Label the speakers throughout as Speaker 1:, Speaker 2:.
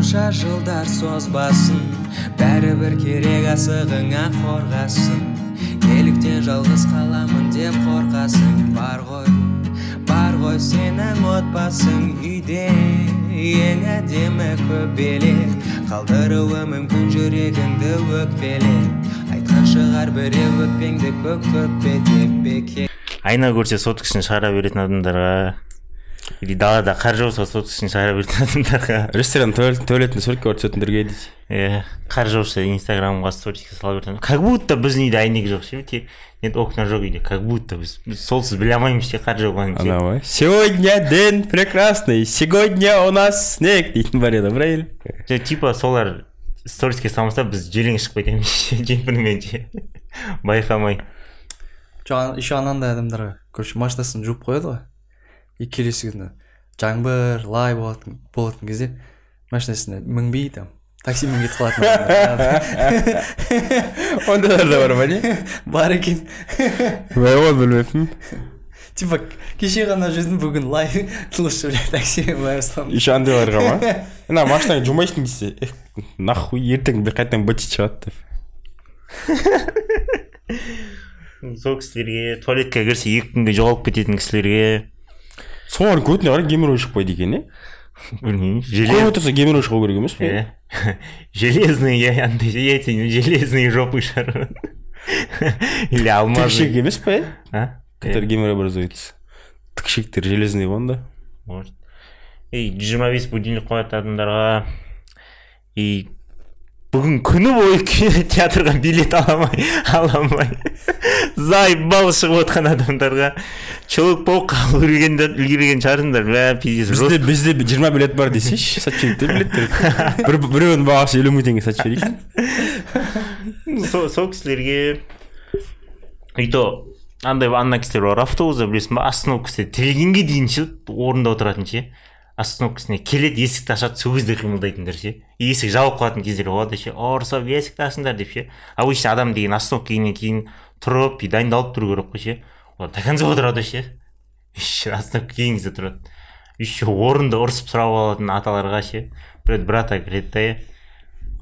Speaker 1: қанша жылдар созбасын бәрібір керек асығыңа қорғасын. Неліктен жалғыз қаламын деп қорқасың бар ғой бар ғой сенің отбасың үйде ең әдемі көбелек. Қалдыруы мүмкін жүрегіңді өкпелеп айтқан шығар біреу өкпеңді көк төкпе деп бекер
Speaker 2: айна көрсе соткасын шығара беретін адамдарға или далада қар жауса соткасын шығара беретін адамдарға
Speaker 3: ресторан туалетіне суретке түсетіндерге дейді
Speaker 2: иә қар жауса инстаграмға сториске сала беретін как будто біздің үйде әйнек жоқ ше тек нет окна жоқ үйде как будто біз біз солсыз біле алмаймыз ше қар жауғанын ше
Speaker 3: анау ғой сегодня день прекрасный сегодня у нас снег. Дейтін бар еді правильно?
Speaker 2: Типа солар сториске салмаса біз желең шығып кетеміз ше жемпірмен ше байқамай
Speaker 4: жоқ еще анандай адамдарға короче машинасын жуып қояды ғой и келесі күні жаңбыр лай болатын болатын кезде машинасына мінбей там таксимен кетіп қалатын
Speaker 3: ондайлар да бар ма не?
Speaker 4: Бар екен.
Speaker 3: Мен оны білмеппін
Speaker 4: типа кеше ғана жүрдім бүгін лай лучше бля таксимен бара саламын
Speaker 3: еще андайларға ма? Мына машинаңды жумайсың десе нахуй ертең бір қайтадан бытить шығады деп
Speaker 2: сол кісілерге туалетке кірсе екі күнге жоғалып кететін кісілерге
Speaker 3: солардың көбіне қарай геморрой шығып екен иә
Speaker 2: білмеймін
Speaker 3: көп отырса геморрой шығу керек емес пе
Speaker 2: иә железные яйца железные жопы шығар или алмазы
Speaker 3: тікшек емес па иә
Speaker 2: а
Speaker 3: который геморрой образуется тікшектер железный ғой онда
Speaker 2: может и жиырма бес будильник қоятын адамдарға и бүгін күні бойы кинотеатрға билет ала алмай ала алмай заебал шығып отқан адамдарға. Человек паук үлгерген үлгерген шығарсыңдар. Бә пиздец
Speaker 3: бізде бізде жиырма билет бар десейші сатып жіберейік те билеттерді бір біреуінің бағасы елу мың теңге сатып жіберейік
Speaker 2: сол сол кісілерге и то андай ана кісілер бар автобуста білесің ба остановкасы тірегенге дейін ше орында отыратын ше. Остановкасына келеді есікті ашады сол кезде қимылдайтындар ше есік жабылып қалатын кездер болады ше. Ұрысып есікті ашыңдар деп ше. Обычно адам деген остановка келгеннен кейін тұрып и дайындалып тұру керек қой ше. Олар до конца отырады ше. Еще остановка келген кезде тұрады. Еще орында ұрысып сұрап алатын аталарға ше. Бір рет бір ата кіреді да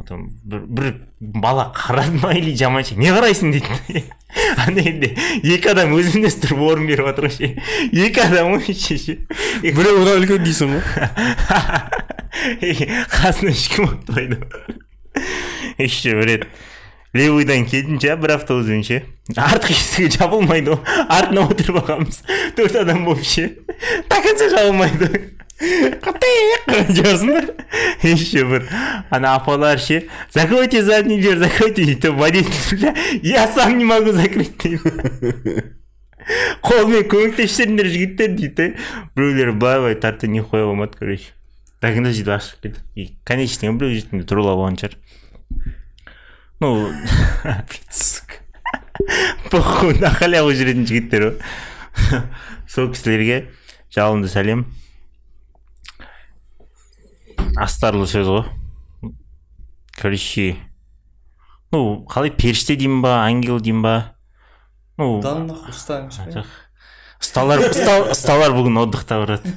Speaker 2: потом бір, бір бала қарады ма или жаманши не қарайсың дейді. Ана енді екі адам өзінен тұрып орын беріп жатыр ғой ше. Екі адам ғой ше ше.
Speaker 3: Біреу одан үлкен дейсің ғой.
Speaker 2: Қасына ешкім отырмайды. Еще бір рет левыйдан келдім ше бір автобуспен ше. Артқы есігі жабылмайды ғой. Артына отырып алғанбыз. Төрт адам болып ше. До конца жабылмайды.
Speaker 3: Қатиық жарсыңдар
Speaker 2: еще бір. Ана апалар ше закройте задний дверь закройте дейді водитель я сам не могу закрыть дейді қолмен көмектесіңдер жігіттер дейді. Біреулер былай былай тартты нихуя болмады короче до конца сөйтіп ашып кетті и конечный біреу жеткенде туралап алған шығар. Ну похуй на халяву жүретін жігіттер ғой сол кісілерге жалынды сәлем. Астарлы сөз ғой. Короче ну қалай періште деймін ба ангел деймін ба? Ну
Speaker 4: да нахуй
Speaker 2: ұсталар ұста- ұсталар бүгін отдыхта барады.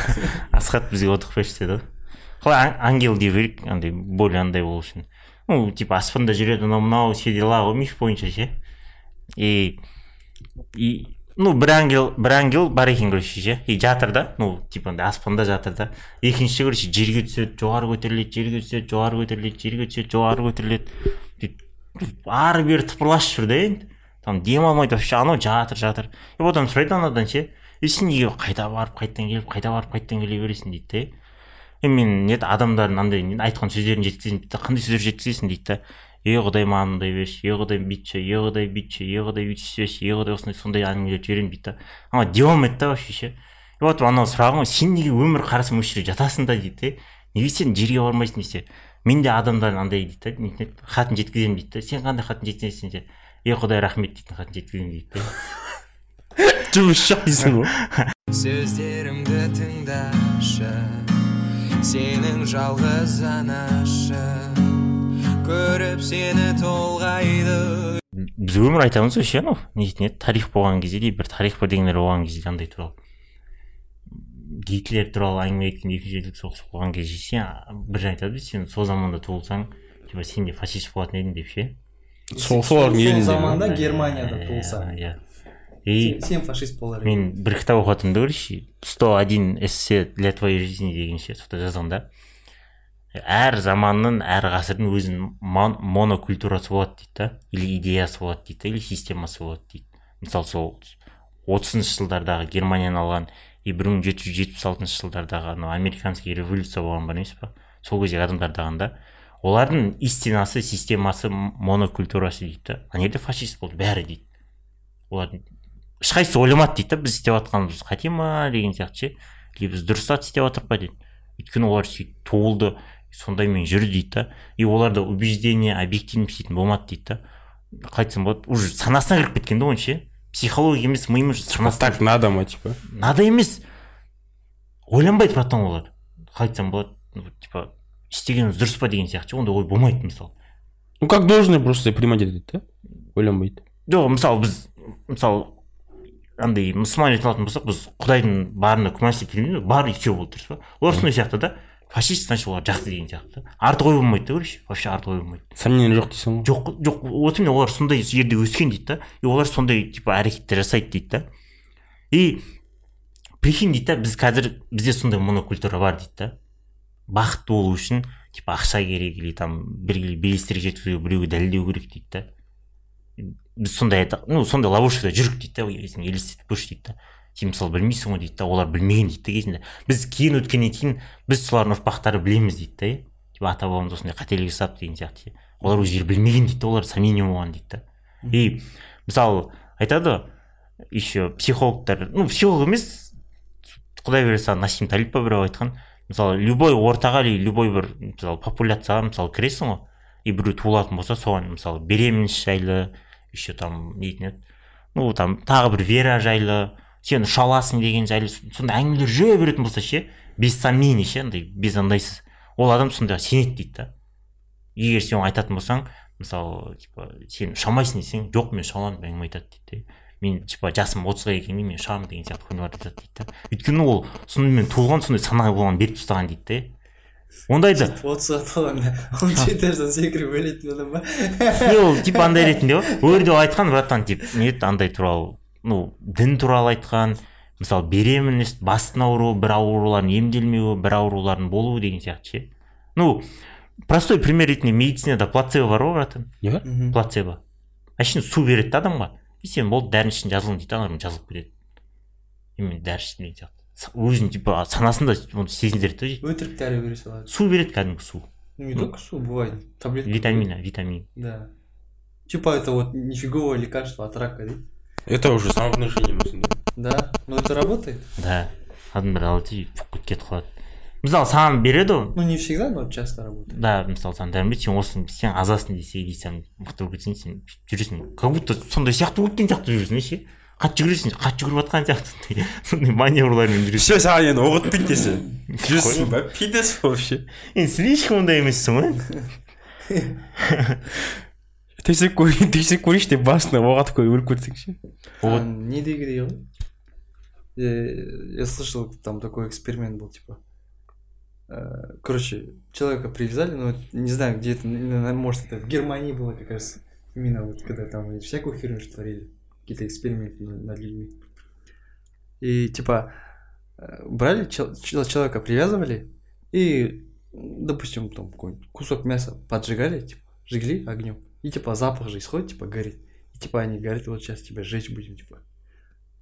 Speaker 2: Асхат бізге отдых берші деді ғой. Қалай ан- ангел деу керек андай более андай болу үшін. Ну типа аспанда жүреді анау мынау все дела ғой миф бойынша ше. И и ну бір ангел бір ангел бар екен короче ше. И жатыр да ну типа андай аспанда жатыр да екіншісі короче жерге түседі жоғары көтеріледі жерге түседі жоғары көтеріледі жерге түседі жоғары көтеріледі. Сөйтіп ары бері тыпырласып жүр да енді. Там дем алмайды вообще анау жатыр жатыр. И потом сұрайды анадан ше и сен неге қайта барып қайтадан келіп қайта барып қайтадан келе бересің? дейді да мен нет адамдардың андай айтқан сөздерін жеткіземін дейді да қандай сөздер жеткізесің? дейді да е құдай маған мындай берші е құдай бүйтші е құдай бүйтші е құдай өйтсеші е құдай осындай сондай әңгімелерді жіберемін дейді да ана дей алмайды да вообще ше. И вот анау сұрағым ғой сен неге өмір қарасың осы жерде жатасың да дейді да неге сен жерге бармайсың десе. Мен де адамдардың андай дейді да хатын жеткіземін дейді да сен қандай хатын жеткізесің десе. Е құдай рахмет дейтін хатын жеткіземін дейді да
Speaker 3: жұмыс жоқ дейсің ғой.
Speaker 1: Сөздерімді тыңдашы сенің жалғыз анашы. Көріп сені толғайды
Speaker 2: біз өмір айтамыз ғой ше анау не дейтін еді тарих болған кезде де бір тарих бірдеңелер болған кезде андай туралы гитлер туралы әңгіме айтқан екінші дүниежүзілік соғыс болған кезде сен бір айтады сен сол заманда туылсаң типа сен де фашист болатын едің деп ше
Speaker 3: сол солардың
Speaker 4: сол
Speaker 3: елінде
Speaker 4: заманда
Speaker 2: Иә,
Speaker 4: германияда
Speaker 2: иә,
Speaker 4: туылсаң
Speaker 2: иә и
Speaker 4: сен фашист болар едің
Speaker 2: мен бір кітап оқыватырмын да короче сто один эссе для твоей жизни деген ше сонда жазған да әр заманның әр ғасырдың өзінің мон- монокультурасы болады дейді да или идеясы болады дейді да или системасы болады дейді. Мысалы сол отызыншы жылдардағы германияны алған и бір мың жеті жүз жетпіс алтыншы жылдардағы анау американский революция болған бар емес па сол кездегі адамдардағын да олардың истинасы системасы монокультурасы дейді да. Ана жерде фашист болды бәрі дейді. Олардың ешқайсысы ойламады дейді да біз істеп жатқанымыз қате ма деген сияқты ше. Или біз дұрыс зат істеп жатырмық па дейді. Өйткені олар сөйтіп туылды. Сондаймен жүрді дейді да. И оларда убеждение объективность дейтін болмады дейді да. Қалай айтсам болады уже санасына кіріп кеткен да оның ше психология емес миым уже санасына
Speaker 3: так надо ма типа?
Speaker 2: надо емес. Ойланбайды потом олар. Қалай айтсам болады ну, типа істегеніміз дұрыс па деген сияқты. Ше ондай ой болмайды мысалы.
Speaker 3: Ну как должны просто принимать етеді да? Ойланбайды.
Speaker 2: Жоқ мысалы біз мысалы андай мұсылман ете алатын болсақ біз құдайдың барына келмейміз бар и все болды дұрыс па? Олар сондай сияқты да. Фашист значит олар жақсы деген сияқты. Артық ой болмайды да короче вообще артық ой болмайды
Speaker 3: сомнение жоқ дейсің ғой.
Speaker 2: Жоқ жоқ вот именно олар сондай жерде өскен дейді да. И олар сондай типа әрекеттер жасайды дейді да. И прикинь дейді да біз қазір бізде сондай монокультура бар дейді да. Бақытты болу үшін типа ақша керек или там белгілі белестерге жеткізу біреуге дәлелдеу керек дейді да. Біз сондай ну сондай ловушкада жүрік дейді да елестетіп көрші дейді да. Сен мысалы білмейсің ғой дейді да олар білмеген дейді да кезінде. Біз кейін өткеннен кейін біз солардың ұрпақтары білеміз дейді да иә типа ата бабамыз осындай қателік жасапты деген сияқты олар өздері білмеген дейді да олар сомнение болған дейді да и мысалы айтады ғой еще психологтар ну психолог емес құдай бере насим талип па біреу айтқан. Мысалы любой ортаға или любой бір мысалы популяцияға мысалы кіресің ғой и біреу туылатын болса соған мысалы беременность жайлы еще там не дейтін еді. Ну там тағы бір вера жайлы сен ұша аласың деген жайлы сондай әңгімелер жүре беретін болса ше без сомнений ше андай без андайсыз. Ол адам сонда сенеді дейді да. Егер сен оған айтатын болсаң мысалы типа сен ұша алмайсың десең жоқ мен ұша аламын деп әңгіме айтады дейді мен типа жасым отызға келгенде мен ұшамын деген сияқты хуйлар айтады дейді да. Өйткені ол сонымен туылған сондай сана болған беріп тастаған дейді да. ондайды
Speaker 4: отызға толғанда он жеті жастан секіріп өлетін адам ба
Speaker 2: ол типа андай ретінде ғой. Жерде ол айтқан братан типа не еді андай туралы? Ну дін туралы айтқан мысалы беременность бастың ауруы бір аурулардың емделмеуі бір аурулардың болуы деген сияқты ше. Ну простой пример ретінде медицинада плацебо бар ғой братан.
Speaker 3: Бар
Speaker 2: плацебо. Әшейін су береді да адамға. И сен болды дәрінің ішін жазылың дейді да ана жазылып кетеді. И мен дәрі іштім деген сияқты. С- өзін типа санасында оны сезіндіреді да
Speaker 4: өтірік дәрі бере салады.
Speaker 2: Су береді кәдімгі су.
Speaker 4: Не только су бывает таблетки
Speaker 2: витамина витамин.
Speaker 4: Да. Типа это вот нифиговое лекарство от рака дейді
Speaker 3: это уже самовнушение
Speaker 4: да? Но это работает?
Speaker 2: Да. Адамдар алады и фук кетіп қалады мысалы саған береді ғой
Speaker 4: ну не всегда но часто работает.
Speaker 2: Да мысалы саған дәрі береді сен осыны сен азасың десе или сен мықты болып кетсең сен жүресің как будто сондай сияқты болып кеткен сияқты жүресің ше қатты жүгіресің қатты жүгіріп жатқан сияқты сондай маневрлармен жүресің
Speaker 3: все саған енді ұғыттың десе жүрсің ба пидес вообще?
Speaker 2: Енді слишком ондай емессің ғой
Speaker 3: тексеріп көрейін тексеріп көрейінші деп басына оқ атып қойып өліп кетсең ше
Speaker 4: А, недегідей ғой Э, я слышал там такой эксперимент был типа э, короче человека привязали ну вот не знаю где это наверное, может это в Германии было как раз именно вот когда там всякую херню же творили какие-то эксперименты над над людьми и типа э, брали чел- чел- человека привязывали и допустим там какой-нибудь кусок мяса поджигали типа жгли огнем и типа запах же исходит типа горит и типа они говорят вот сейчас тебя сжечь будем типа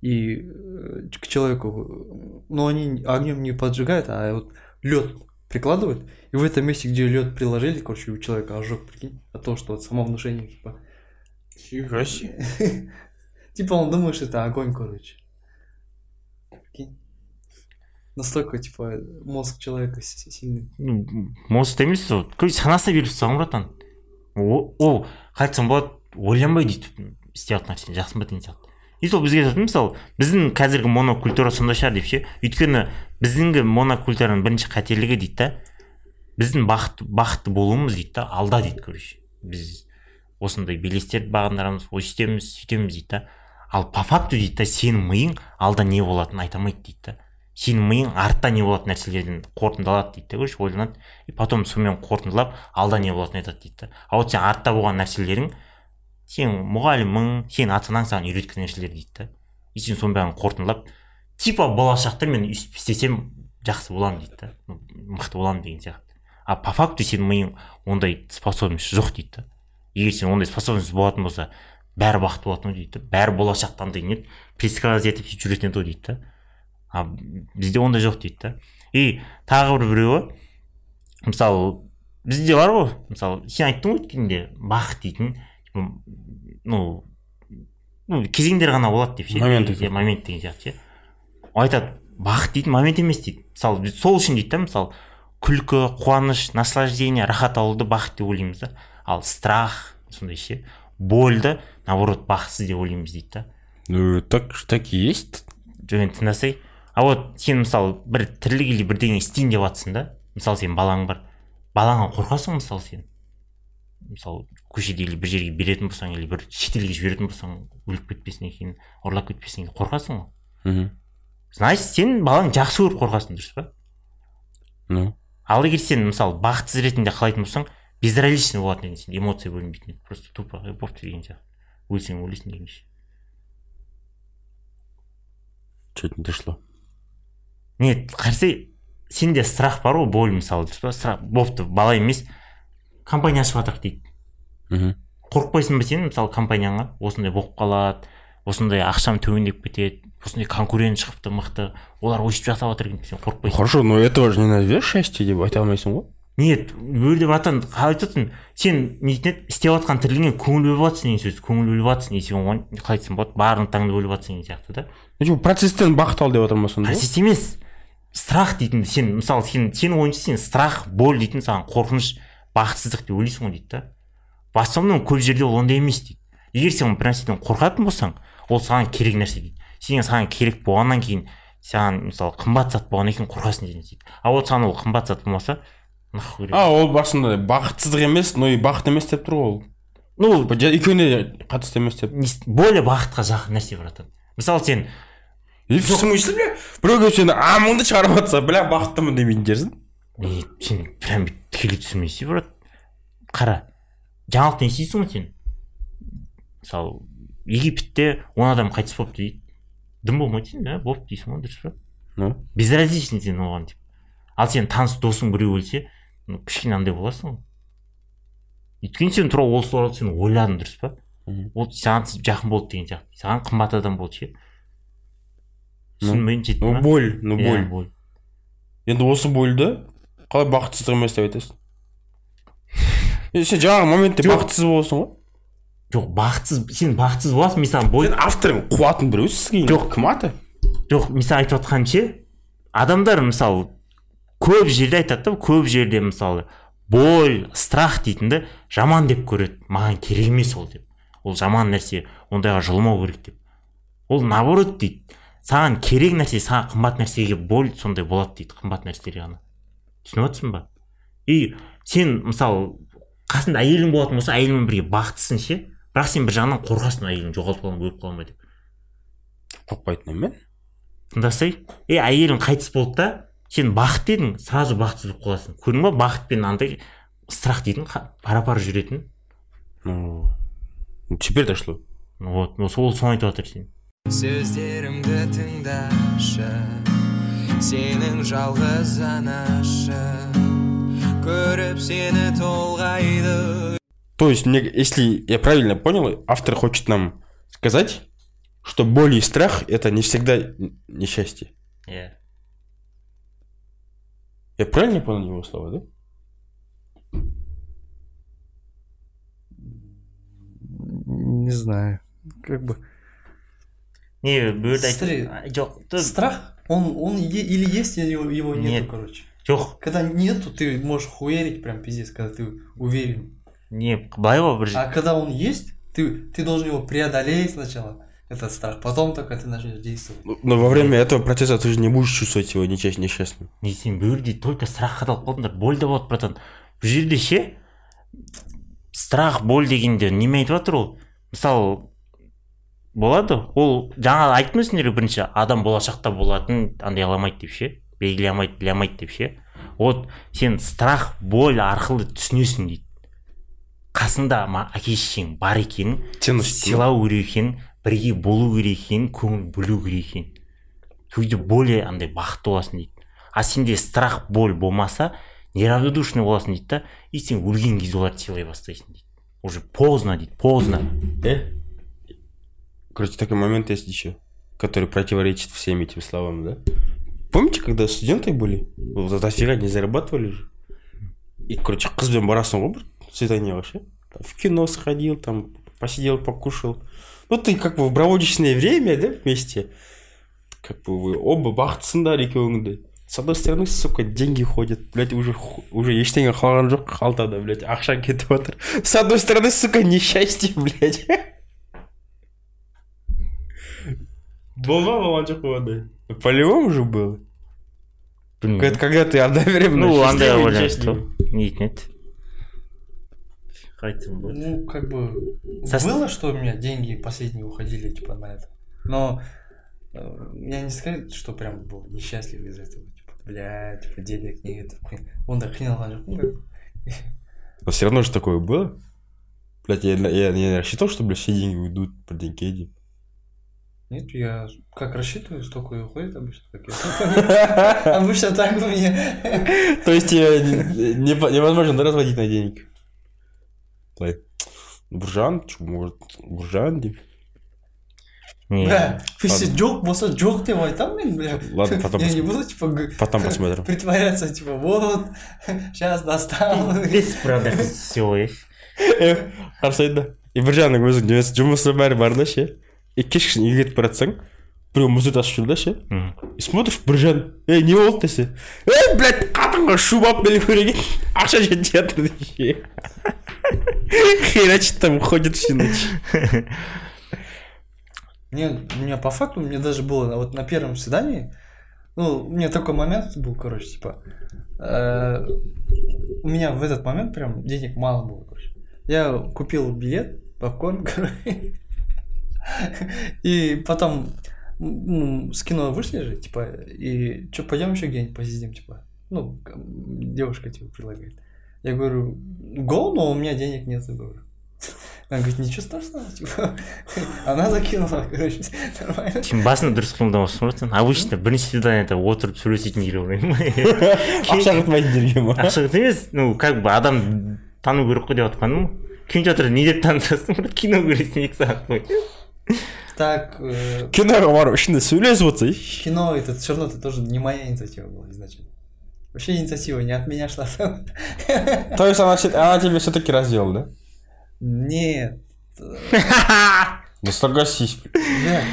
Speaker 4: и э, к человеку, но они огнем не поджигают, а вот лед прикладывают, и в этом месте, где лед приложили, короче, у человека ожог, прикинь, от того, что вот само внушение, типа,
Speaker 3: фига себе
Speaker 4: типа он думает, что это огонь, короче. Прикинь. Настолько, типа, мозг человека сильный.
Speaker 2: ну мозг санасына беріп тастаған братан ол қалай айтсам болады? Ойланбай дейді. Істеп нәрсені жақсы ба деген сияқты. И сол бізге айтады мысалы біздің қазіргі монокультура сондай шығар деп ше? Өйткені біздіңгі монокультураның бірінші қателігі дейді да біздің бақытты бақытты болуымыз дейді да алда дейді короче. Біз осындай белестерді бағындырамыз өйстеміз сөйтеміз дейді да. Ал по факту дейді да сенің миың алда не болатынын айта алмайды дейді да. Сенің миың артта не болатын нәрселерден қорытындылады дейді да короче ойланады. И потом сонымен қорытындылап алда не болатынын айтады дейді да а вот сен артта болған нәрселерің сенің мұғалімің сенің ата анаң саған үйреткен нәрселер дейді да и сен соның бәрін қорытындылап типа болашақта мен өйстіп істесем жақсы боламын дейді да мықты боламын деген сияқты. А по факту сенің миың ондай способность жоқ дейді да егер сен ондай способность болатын болса бәрі бақытты болатын ғой дейді да бәрі болашақты андай не предсказать етіп жүретін еді ғой дейді да а бізде ондай жоқ дейді да. И тағы бір біреуі мысалы бізде бар ғой мысалы сен айттың ғой өткенде бақыт дейтін ну ну кезеңдер ғана болады деп ше.
Speaker 3: Момент
Speaker 2: Иә, момент деген сияқты ше. Айтады бақыт дейтін момент емес дейді. Мысалы сол үшін дейді да мысалы күлкі қуаныш наслаждение рахат алуды бақыт деп ойлаймыз да. Ал страх сондай ше. Больді наоборот бақытсыз деп ойлаймыз дейді да.
Speaker 3: Ну так так и есть.
Speaker 2: Жоқ енді тыңдасай. А вот сен мысалы бір тірлік или бірдеңе істейін деп жатрсың да мысалы сен балаң бар балаңа қорқасың мысалы сен. Мысалы көшеде или бір жерге беретін болсаң или бір шетелге жіберетін болсаң өліп кетпесінен кейін ұрлап кетпесінен кейін қорқасың ғой.
Speaker 3: Мхм.
Speaker 2: Значит сен балаң жақсы көріп қорқасың дұрыс па?
Speaker 3: Ну.
Speaker 2: Ал егер сен мысалы бақытсыз ретінде қалайтын болсаң безразличный болатын едің сен эмоция бөлінбейтін еді просто тупо «Е, бопты деген сияқты. Өлсең өлесің деген ше.
Speaker 3: Что-то не дошло.
Speaker 2: Не қарсы сенде страх бар ғой боль мысалы дұрыс па? Страх бопты бала емес. Компания ашып жатырық дейді
Speaker 3: мхм.
Speaker 2: Қорықпайсың ба сен мысалы компанияңа? Осындай болып қалады осындай ақшам төмендеп кетеді осындай конкурент шығыпты мықты. Олар өйстіп жасап жатыр екен сен қорықпайсың.
Speaker 3: Хорошо но этого же не назовешь счастье деп айта алмайсың ғой.
Speaker 2: Нет бұл жерде братан қалай айтып сен нетін еді істеп жатқан тірлігіңе көңіл бөліп жатрсың деген сөз көңіл бөліп жатрсың и сен оған қалай айтсам болады бар ынтаңды бөліп жатрсың деген сияқты да.
Speaker 3: Процесстен бақыт ал деп отырмын ба сонда
Speaker 2: процесс емес страх дейтін сен мысалы сен сенің ойыңша сен страх боль дейтін саған қорқыныш бақытсыздық деп ойлайсың ғой дейді да. В основном көп жерде ол ондай емес дейді. Егер сен бір нәрседен қорқатын болсаң ол саған керек нәрсе дейді. Сен саған керек болғаннан кейін саған мысалы қымбат зат болғаннан кейін қорқасың деген дейді. А вот саған ол қымбат зат болмаса нахуй. Керек
Speaker 3: а ол басында бақытсыздық емес но и бақыт емес деп тұр ғой ол
Speaker 2: ну
Speaker 3: екеуіне қатысты емес деп.
Speaker 2: Не- более бақытқа жақын нәрсе братан мысалы сен
Speaker 3: и в смысле бля біреу келіп сені амыңды шығарып жатса бля бақыттымын демейтін
Speaker 2: не сен прям бүйтіп тікелей түсірмейсің брат қара жаңалықтан естисің ғой сен? Мысалы египетте он адам қайтыс болыпты дейді. Дым болмайды сен да болыпты дейсің ғой дұрыс па?
Speaker 3: Ну.
Speaker 2: Безразличный сен оған деп. Ал сен таныс досың біреу өлсе ну кішкене андай боласың ғой. Өйткені сен тура ол туралы сен ойладың дұрыс па? Ол саған жақын болды деген сияқты. Саған қымбат адам болды ше? Түсінбейін жетті ма
Speaker 3: боль ну
Speaker 2: Иә,
Speaker 3: боль.
Speaker 2: боль.
Speaker 3: Енді осы больді қалай бақытсыздық емес деп айтасың? Сен жаңағы моментте бақытсыз боласың ғой.
Speaker 2: Жоқ бақытсыз сен бақытсыз боласың мен саған бой
Speaker 3: сен авторың қуатын біреусіз кейін
Speaker 2: Жоқ.
Speaker 3: кім аты?
Speaker 2: Жоқ мен саған айтып жатқаным ше? Адамдар мысалы көп жерде айтады да көп жерде мысалы боль страх дейтінді жаман деп көреді маған керек емес ол деп. Ол жаман нәрсе ондайға жылымау керек деп. Ол наоборот дейді. Саған керек нәрсе саған қымбат нәрсеге боль сондай болады дейді қымбат нәрселерге ғана. Түсініп отырсың ба? И сен мысалы қасында әйелің болатын болса әйеліңмен бірге бақыттысың ше? Бірақ сен бір жағынан қорқасың әйелің жоғалып қалған өліп қалған ба деп.
Speaker 3: Қорықпайтын емен
Speaker 2: тыңдасай е әйелің қайтыс болды да сен бақытты едің сразу бақытсыз болып қаласың. Көрдің ба бақыт пен андай страх дейтін пара пар жүретін.
Speaker 3: Ну теперь дошло.
Speaker 2: Вот ну, сол соны айтып жатыр сен.
Speaker 1: Сөздерімді тыңдашы сенің жалғыз анашы. Көріп сені толғайды.
Speaker 3: То есть мне если я правильно понял автор хочет нам сказать что боль и страх это не всегда несчастье.
Speaker 2: Иә
Speaker 3: я правильно понял его слова да
Speaker 4: Не знаю. Как бы.
Speaker 2: не ты-
Speaker 4: Страх, он, он или есть, или его, его нету,
Speaker 2: Нет.
Speaker 4: короче.
Speaker 2: жоқ
Speaker 4: Когда нету, ты можешь хуерить прям пиздец, когда ты уверен.
Speaker 2: не былай ғой бір
Speaker 4: А когда он есть, ты, ты должен его преодолеть сначала, этот страх. Потом только ты начнешь действовать.
Speaker 3: Ну, но во время этого процесса ты же не будешь чувствовать его нечасть- несчастным.
Speaker 2: Не сен бұл жерде только страхқа талып қалдыңдар боль да болады братан. Бұл жерде ше страх боль дегенде неме айтып жатыр ол мысалы болады? Ол жаңа айттым ғой сендерге бірінші? Адам болашақта болатын андай аламайды деп ше белгілей алмайды біле алмайды деп ше вот сен страх боль арқылы түсінесің дейді. Қасында ма әке шешең бар екенін сыйлау керек екенін бірге болу керек екенін көңіл бөлу керек екенін сол кезде более андай бақытты боласың дейді а сенде страх боль болмаса неравнодушный боласың дейді да и сен өлген кезде оларды сыйлай бастайсың дейді уже поздно дейді поздно
Speaker 3: Э? Короче, такой момент есть еще, который противоречит всем этим словам, да? Помните, когда студенты были? Вот дофига не зарабатывали же. И, короче, қызбен барасың ғой бір свиданиеға ше Там в кино сходил, там посидел, покушал. Ну, ты как бы проводишь с ней время, да, вместе. Как бы вы оба бақыттысыңдар екеуің де. С одной стороны, сука, деньги ходят, блядь, уже, ху- уже ештеңе қалған жоқ қалтада, блядь, ақша кетіп жатыр. С одной стороны, сука, несчастье, блядь. Была болған жоқ па ондай? По-любому же было.
Speaker 2: білмеймін
Speaker 3: Это когда ты одновременно
Speaker 2: ну андай
Speaker 3: счастливый и
Speaker 2: байланысты
Speaker 3: несчастливый.
Speaker 2: ғой не дейтін еді айтсам болады
Speaker 4: Ну, как бы
Speaker 2: Сос-
Speaker 4: было, что у меня деньги последние уходили, типа, на это. Но э, я не сказать, что прям был несчастлив из этого. Типа, бля, типа, денег нет. Он так как бы.
Speaker 3: Но все равно же такое было. Блядь, я, я, я не рассчитывал, что, блядь, все деньги уйдут по деньги.
Speaker 4: Нет, я как рассчитываю, столько и уходит обычно. Как я. Обычно так у меня.
Speaker 3: То есть не- не- невозможно разводить на денег. Былай буржан чё, может буржан деп
Speaker 4: Бля, если жоқ болса жоқ деп айтамын мен, бля.
Speaker 3: Ладно, потом
Speaker 4: Я не
Speaker 3: посмотрим.
Speaker 4: буду, типа,
Speaker 3: потом посмотрим.
Speaker 4: притворяться, типа, вот, сейчас достал.
Speaker 2: бес правда все
Speaker 3: қарсы да и біржанның өзің жұмыс- жұмысы бәрі бар да ше и кешкісін үйге кетіп бара жатсаң біреу мұзды тасып жүр да ше и смотришь біржан ей не болды десе ей блядь қатынға шуба алып келу керек еді ақша жетпей жатыр ше херачит там ходит всю ночь
Speaker 4: Не, у меня по факту, мне даже было вот на первом свидании, ну, у меня такой момент был, короче, типа, э, у меня в этот момент прям денег мало было, короче. Я купил билет, попкорн, короче, и потом ну, с кино вышли же, типа, и что, пойдем еще где-нибудь посидим, типа, ну, девушка, типа, предлагает. Я говорю, go, но у меня денег нет, я говорю. Она говорит, ничего страшного, типа. Она закинула, короче, нормально.
Speaker 2: сен басында дұрыс қимылдамапсың ғой сен обычно бірінші свиданиеда отырып сөйлесетін ер ойлаймын
Speaker 3: ақша құтпайтын жерге ма
Speaker 2: ақша емес ну как бы адам тану керек қой деп жатқаным жатыр не деп танысасың кино көресің екі сағат бойы
Speaker 4: Так, э,
Speaker 3: киноға барып ішінде сөйлесіп отырса
Speaker 4: кино это все равно это тоже не моя инициатива была изначально. Вообще инициатива не от меня шла.
Speaker 3: то есть она, все- она тебе все-таки раздела да
Speaker 4: Нет.
Speaker 3: ну согласись
Speaker 4: Бля,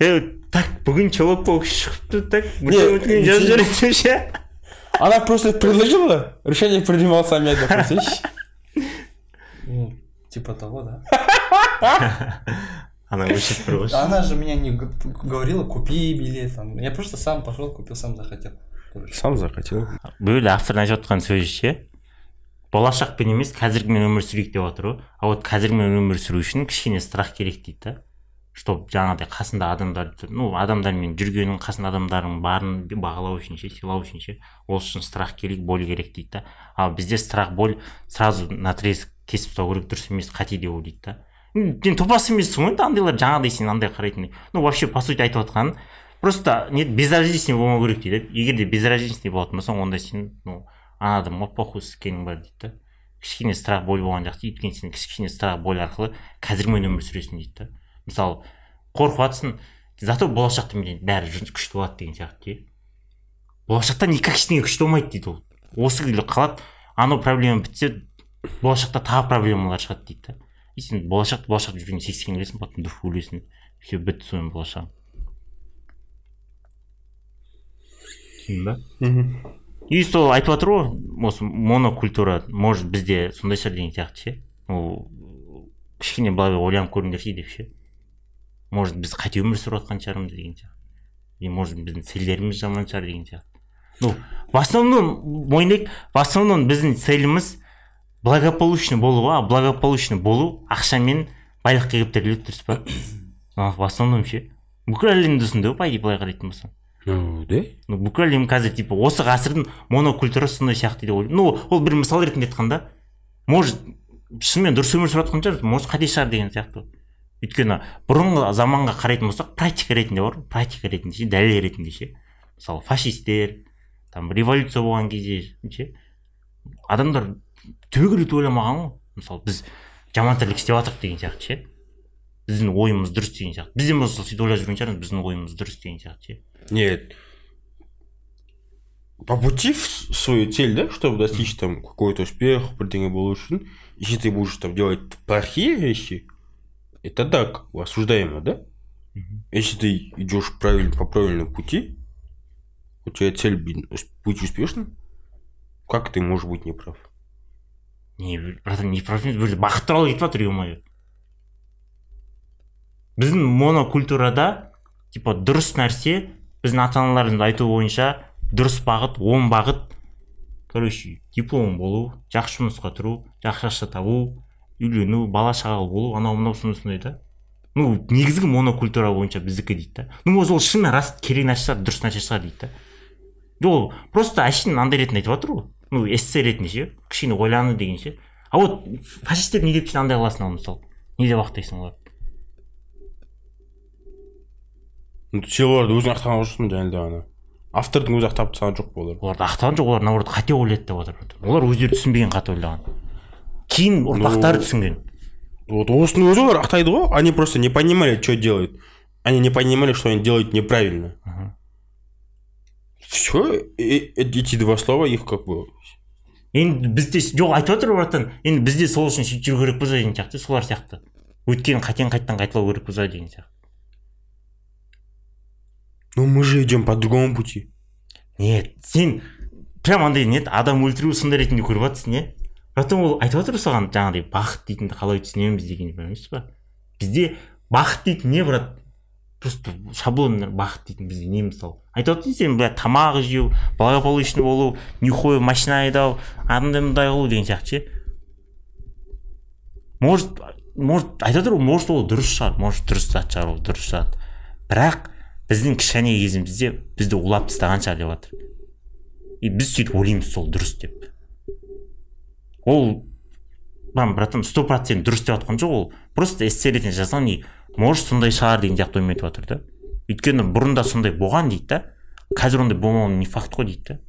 Speaker 2: е так бүгін чолок болып шығыпты так
Speaker 3: Не,
Speaker 2: бүтін өткен жазып
Speaker 3: не-
Speaker 2: жібересің ше
Speaker 3: она просто предложила решение принимал сами это представляешь?
Speaker 4: ну, типа того, да.
Speaker 2: ана өшіп тұр ғой
Speaker 4: Она же меня не говорила, купи билет. там. Я просто сам пошел, купил, сам захотел.
Speaker 3: Сам захотел
Speaker 2: бөлі автордың айтып жатқан сөзі ше болашақпен емес қазіргімен өмір сүрейік деп жатыр ғой а вот қазіргімен өмір сүру үшін кішкене страх керек дейді да чтоб жаңағыдай қасында адамдар ну адамдармен жүргенің қасында адамдардың барын бағалау үшін ше сыйлау үшін ше ол үшін страх керек боль керек дейді да ал бізде страх боль сразу наотрез кесіп тастау керек дұрыс емес қате деп ойлайды да сен топас емессің ғой енді андайлар жаңағыдай сен андай қарайтын ну вообще по сути айтып жатқаның просто не безразличный болмау керек дейді. Егер де безразличный болатын болсаң онда сен ну ана адамға похуй іскенің бар дейді да. Кішкене страх боль болған жақсы. Өйткені сен кішкене страх боль арқылы қазірмен өмір сүресің дейді да. Мысалы қорқып жатрсың зато болашақта менен бәрі күшті болады деген сияқты иә болашақта никак ештеңе күшті болмайды дейді ол. Осы күйлі қалады анау проблема бітсе болашақта тағы проблемалар шығады дейді да. И сен болашақты болашақ жүргенде сексен келесің потом дух өлесің. Все бітті сонымен болашағың түсіндің ба? И сол айтып жатыр ғой осы монокультура может бізде сондай шығар деген сияқты ше. Ол кішкене былай ойланып көріңдерші деп ше. Может біз қате өмір сүріп жатқан шығармыз деген сияқты. И может біздің целдеріміз жаман шығар деген сияқты. Ну в основном мойындайық в основном біздің целіміз благополучный болу ғой а благополучный болу ақша мен байлыққа келіп тіреледі дұрыс па? В основном ше бүкіл әлемде осындай ғой по идее былай қарайтын болсаң.
Speaker 3: Да
Speaker 2: ну бүкіл әлем қазір типа осы ғасырдың монокультурасы сондай сияқты деп ойлаймын. Ну ол бір мысал ретінде айтқанда может шынымен дұрыс өмір сүріп жатқан шығар может қате шығар деген сияқты. Өйткені бұрынғы заманға қарайтын болсақ практика ретінде бар ғой, практика ретінде ше дәлел ретінде ше. Мысалы фашистер там революция болған кезде ше. Адамдар түбегейлі өйтіп ойламаған ғой мысалы біз жаман тірлік істеп жатырмық деген сияқты ше біздің ойымыз дұрыс деген сияқты біз де мысалы сөйтіп ойлап жүрген шығармыз біздің ойымыз дұрыс деген сияқты ше
Speaker 3: Нет. По пути в свою цель, да, чтобы достичь там какой-то успех, бірдеңе болу үшін, если ты будешь там делать плохие вещи, это так, осуждаемо, да? Если ты идешь правильно, по правильному пути, у тебя цель блин, ус- быть успешным, как ты можешь быть неправ?
Speaker 2: Не братан не прав емес бір бақыт туралы кетіп жатыр е біздің монокультурада типа дұрыс нәрсе біздің ата аналарымыз айтуы бойынша дұрыс бағыт оң бағыт. Короче диплом болу жақсы жұмысқа тұру жақсы ақша табу үйлену бала шағалы болу анау мынау сондай сондай да. Ну негізгі монокультура бойынша біздікі дейді да. Ну может ол шынымен рас керек нәрсе шығар дұрыс нәрсе шығар дейді да. Ол просто әшейін андай ретінде айтып жатыр ғой. Ну эссе ретінде ше кішкене ойлану деген ше. А вот фашистер не деп андай қыласың ал мысалы не деп ақтайсың оларды
Speaker 3: сен оларды өзің ақтаған жоқсың және де ана? Автордың өзі ақтап тастаған жоқ па олар
Speaker 2: оларды ақтаған жоқ олар наоборот қате ойлайды деп отыр. Олар өздері түсінбеген қате ойлаған. Кейін ұрпақтары түсінген.
Speaker 3: Вот осыны өзі олар ақтайды ғой. Они просто не понимали что делают. Они не понимали что они делают неправильно. Все эти два слова их как бы
Speaker 2: енді бізде жоқ айтып отыр братан. Енді бізде сол үшін сөйтіп жүру керекпіз ба деген сияқты солар сияқты. Өткен қатені қайтадан қайталау керекпіз ба деген сияқты.
Speaker 3: Ну мы же идем по другому пути.
Speaker 2: Нет сен прям андай не еді, адам өлтіру сондай ретінде көріп жатрсың иә потом ол айтып отыр саған жаңағыдай бақыт дейтінді қалай түсінеміз деген білмейсіз ба бізде бақыт дейтін не брат? Просто бақыт дейтін бізде не мысалы айтып сен бля тамақ жеу благополучный болу нюхой машина айдау андай мындай қылу деген сияқты ше. Может может айтып отыр ғой может ол дұрыс шығар может дұрыс зат шығар ол дұрыс зат. Бірақ біздің кішкене кезімізде бізді улап тастаған шығар деп жатыр и біз сөйтіп ойлаймыз сол дұрыс деп. Ол братан сто процент дұрыс деп жатқан жоқ ол просто эссе ретінде жазған и может сондай шығар деген сияқты оймен айтып жатыр да. Өйткені бұрында сондай болған дейді да. Қазір ондай болмауы не факт қой дейді да.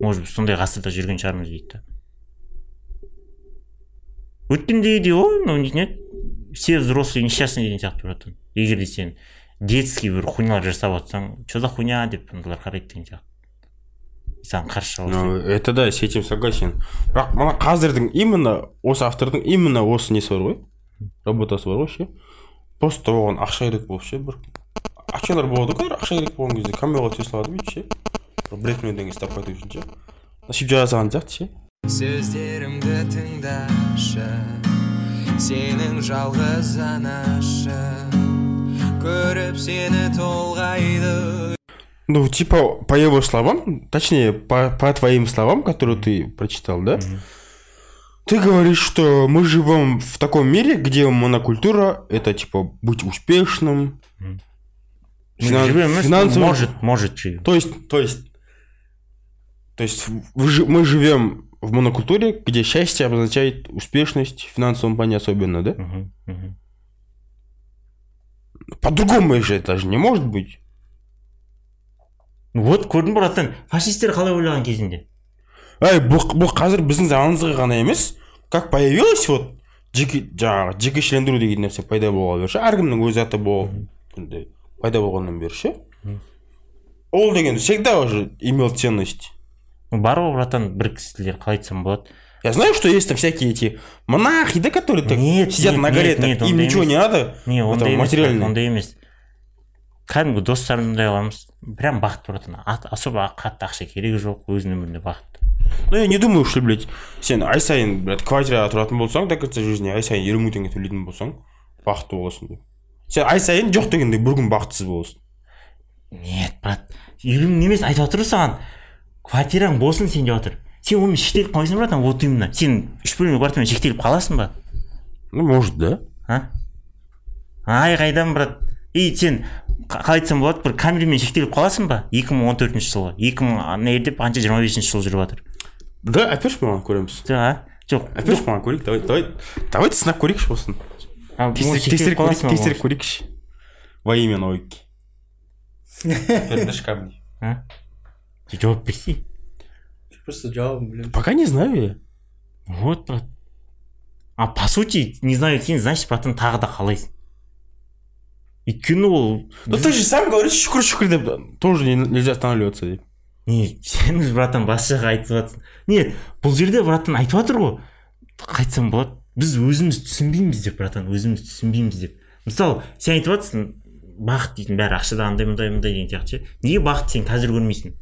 Speaker 2: Может быть сондай ғасырда жүрген шығармыз дейді да. Өткендегідей ғой ну не все взрослые несчастные деген сияқты братан егер де сен детский бір хуйнялар жасап жатсаң че за хуйня? деп андайлар қарайды деген сияқты. Саған қарсы
Speaker 3: ну это да с этим согласен. Бірақ мына қазірдің именно осы автордың именно осы несі бар ғой? Работасы бар ғой ше? Просто оған ақша керек болып ше бір ақшалар болады ғой ақша керек болған кезде камераға түсе салады бүйтіп ше? Бір бірдеңе бірдеңе ұстап қайту үшін ше. Сөйтіп жаза салған сияқты ше.
Speaker 1: Сөздерімді тыңдашы сенің жалғыз анашың көріп сені толғайды.
Speaker 3: Ну, типа, по его словам, точнее, по, по твоим словам, которые ты прочитал, да? Ты говоришь, что мы живем в таком мире, где монокультура это типа быть успешным.
Speaker 2: Ну,
Speaker 3: финан-
Speaker 2: живем, ну,
Speaker 3: финансово-
Speaker 2: может может живем
Speaker 3: То есть, то есть, то есть вы жи- мы живем в монокультуре, где счастье обозначает успешность в финансовом плане особенно, да?
Speaker 2: Мгм, мгм.
Speaker 3: По-другому же это же не может быть.
Speaker 2: вот көрдің ба братан фашистер қалай ойлаған кезінде
Speaker 3: Ай, бұл, бұл қазір біздің заманымызға ғана емес как появилось вот жеке жаңағы жекешелендіру деген нәрсе пайда бері ше әркімнің өз аты бол андай пайда болғаннан бері ше? Ол деген всегда уже имел ценность.
Speaker 2: Бар ғой братан бір кісілер қалай айтсам болады?
Speaker 3: Я знаю что есть там всякие эти монахи да которые так
Speaker 2: Нет,
Speaker 3: сидят
Speaker 2: нет,
Speaker 3: на горе
Speaker 2: нет,
Speaker 3: так
Speaker 2: нет,
Speaker 3: им ничего
Speaker 2: емес.
Speaker 3: не надо
Speaker 2: не ондай емес
Speaker 3: материальный.
Speaker 2: ондай емес кәдімгі достарымыздай аламыз прям бақыт братан. Особо қатты ақша керегі жоқ өзінің өмірінде бақыт.
Speaker 3: Но я не думаю что блядь сен ай сайын блядь квартирада тұратын болсаң до конца жизни ай сайын елу мың теңге төлейтін болсаң бақытты боласың деп сен ай сайын жоқ дегенде бір күн бақытсыз боласың.
Speaker 2: Нет брат елу мың емес айтып отыр ғой саған квартираң болсын сен деп жатыр сен онымен шектеліп қалмайсың ба братан вот именно. Сен үш бөлмелі квартирамен шектеліп қаласың ба
Speaker 3: ну может да.
Speaker 2: А? Ай қайдан брат. И сен қа- қалай айтсам болады бір камерамен шектеліп қаласың ба? 2014 жылғы 2000 не деп қанша 25 жыл жүріп жатыр
Speaker 3: да әперші маған көреміз
Speaker 2: жоқ а жоқ
Speaker 3: әперші маған көрейік давай. Давай давайте сынап көрейікші осыны
Speaker 2: а,
Speaker 3: тексеріп тексеріп көрейік көрейікші во имя науки
Speaker 2: а? жауап берсей
Speaker 4: просто жауабын білемін
Speaker 3: пока не знаю я.
Speaker 2: Вот брат а по сути не знаю сен значит братан тағы да қалайсың өйткені ол
Speaker 3: ну ты же сам говоришь шүкір шүкір деп тоже не- нельзя останавливаться. деп
Speaker 2: не сен братан басқа жаққа айтып жатрсың нет бұл жерде братан айтып жатыр ғой. Қалай айтсам болады. Біз өзіміз түсінбейміз деп братан өзіміз түсінбейміз деп. Мысалы сен айтып жатрсың бақыт дейтін бәрі ақшада андай мындай мындай деген сияқты ше. Неге бақыт сен қазір көрмейсің?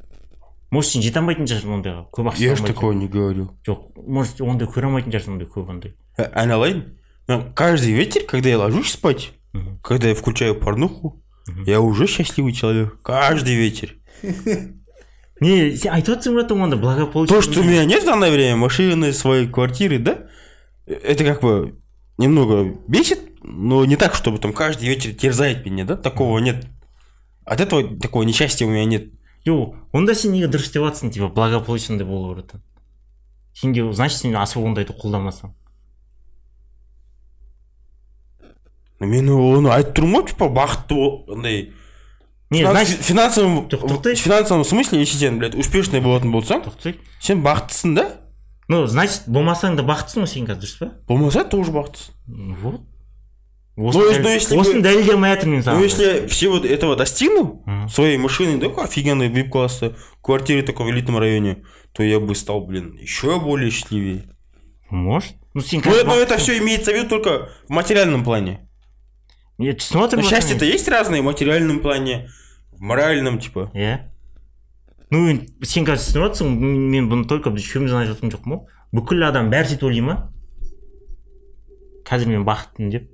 Speaker 2: Может сен жете алмайтын шығарсың ондайға? Көп ақша
Speaker 3: я ж
Speaker 2: алмайтын.
Speaker 3: такого не говорил
Speaker 2: жоқ может ондай көре алмайтын шығарсың ондай көп ондай
Speaker 3: Э, айналайын. Мен каждый вечер когда я ложусь спать когда я включаю порнуху я уже счастливый человек. Каждый вечер.
Speaker 2: не сен айтып жатрсың братан онда благополучие
Speaker 3: То, что у меня нет в данное время машины, своей квартиры, да, это как бы немного бесит, но не так, чтобы там каждый вечер терзает меня, да, такого нет. От этого такого несчастья у меня нет.
Speaker 2: жоқ онда сен неге дұрыс деп жатрсың типа благополучный болу братан сенде значит сен особо ондайды қолдамасаң
Speaker 3: мен оны айтып тұрмын ғой типа бақытты бол- андай
Speaker 2: не
Speaker 3: финанс-
Speaker 2: значит тоқтай.
Speaker 3: в финансовом смысле если сен блядь успешный болатын болсаң сен бақыттысың да?
Speaker 2: Ну значит болмасаң да бақыттысың ғой сен қазір дұрыс па
Speaker 3: болмаса тоже бақыттысың
Speaker 2: Ну вот.
Speaker 3: Ну,
Speaker 2: осыны
Speaker 3: если- ну,
Speaker 2: дәл-
Speaker 3: если
Speaker 2: осыны
Speaker 3: бы-
Speaker 2: дәлелдей алмай жатырмын мен
Speaker 3: Ну,
Speaker 2: саған
Speaker 3: если всего этого достигну, своей машиной, да, офигенной вип-класса, квартиры такой в элитном районе, то я бы стал, блин, еще более счастливее.
Speaker 2: может. Ну
Speaker 3: Ну, но это все имеется в виду только в материальном плане.
Speaker 2: Түсініп
Speaker 3: Но
Speaker 2: отырмын
Speaker 3: счастье-то есть разные в материальном плане, в моральном, типа.
Speaker 2: иә ну сен қазір түсініп жатрсың мен бұны только біз үшеумізден айтып жатқан жоқпын ғой бүкіл адам бәрі сөйтіп ойлай ма? Қазір мен бақыттымын деп.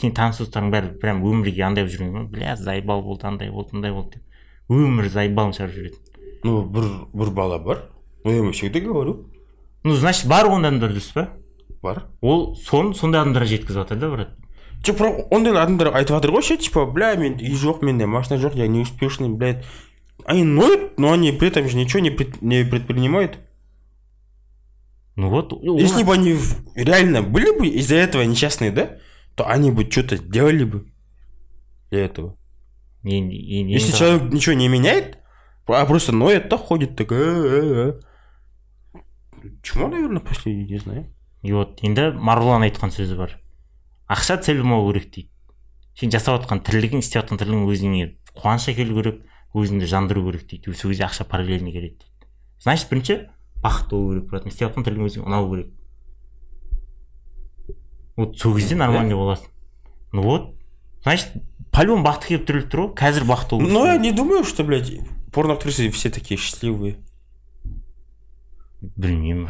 Speaker 2: Сен таныс достарың бәрі прям өмірге андай болып жүрген ғой бля заебал болды андай болды мындай болды деп. Өмір заебалын шығарып жүретін.
Speaker 3: Ну, бір, бір бала бар. Ну, я ему всегда говорю.
Speaker 2: ну значит бар ондай адамдар дұрыс па?
Speaker 3: Бар.
Speaker 2: ол соны сондай адамдарға жеткізіп жатыр да брат.
Speaker 3: Че, про, ондай адамдар айтып жатыр ғой ше, типа, бля, мен үй жоқ, менде машина жоқ, я не успешный, блядь. Они ноют, но они при этом же ничего не, пред- не предпринимают.
Speaker 2: ну вот ол-
Speaker 3: Если бы они в- реально были бы из-за этого несчастные, да, то они бы что-то сделали бы для этого.
Speaker 2: енді- енді-
Speaker 3: Если
Speaker 2: енді-
Speaker 3: человек ничего не меняет, а просто ноет, то ходит так. «Э, э, э». Чему, наверное, после, не знаю.
Speaker 2: и вот енді марғұлан айтқан сөзі бар Ақша цель болмау керек дейді. Сен жасап жатқан тірлігің істеп жатқан тірлігің өзіңе қуаныш әкелу керек өзіңді жандыру керек дейді. Сол кезде ақша параллельно келеді дейді. Значит бірінші бақытты болу керек брат істеп жатқан тірлігің өзіңе ұнау керек. Вот сол кезде нормальный боласың. Ну вот значит по любому бақыт келіп тіреліп тұр ғой қазір бақытты болу
Speaker 3: Но я не думаю, что, блядь, порноактрисы все такие счастливые.
Speaker 2: білмеймін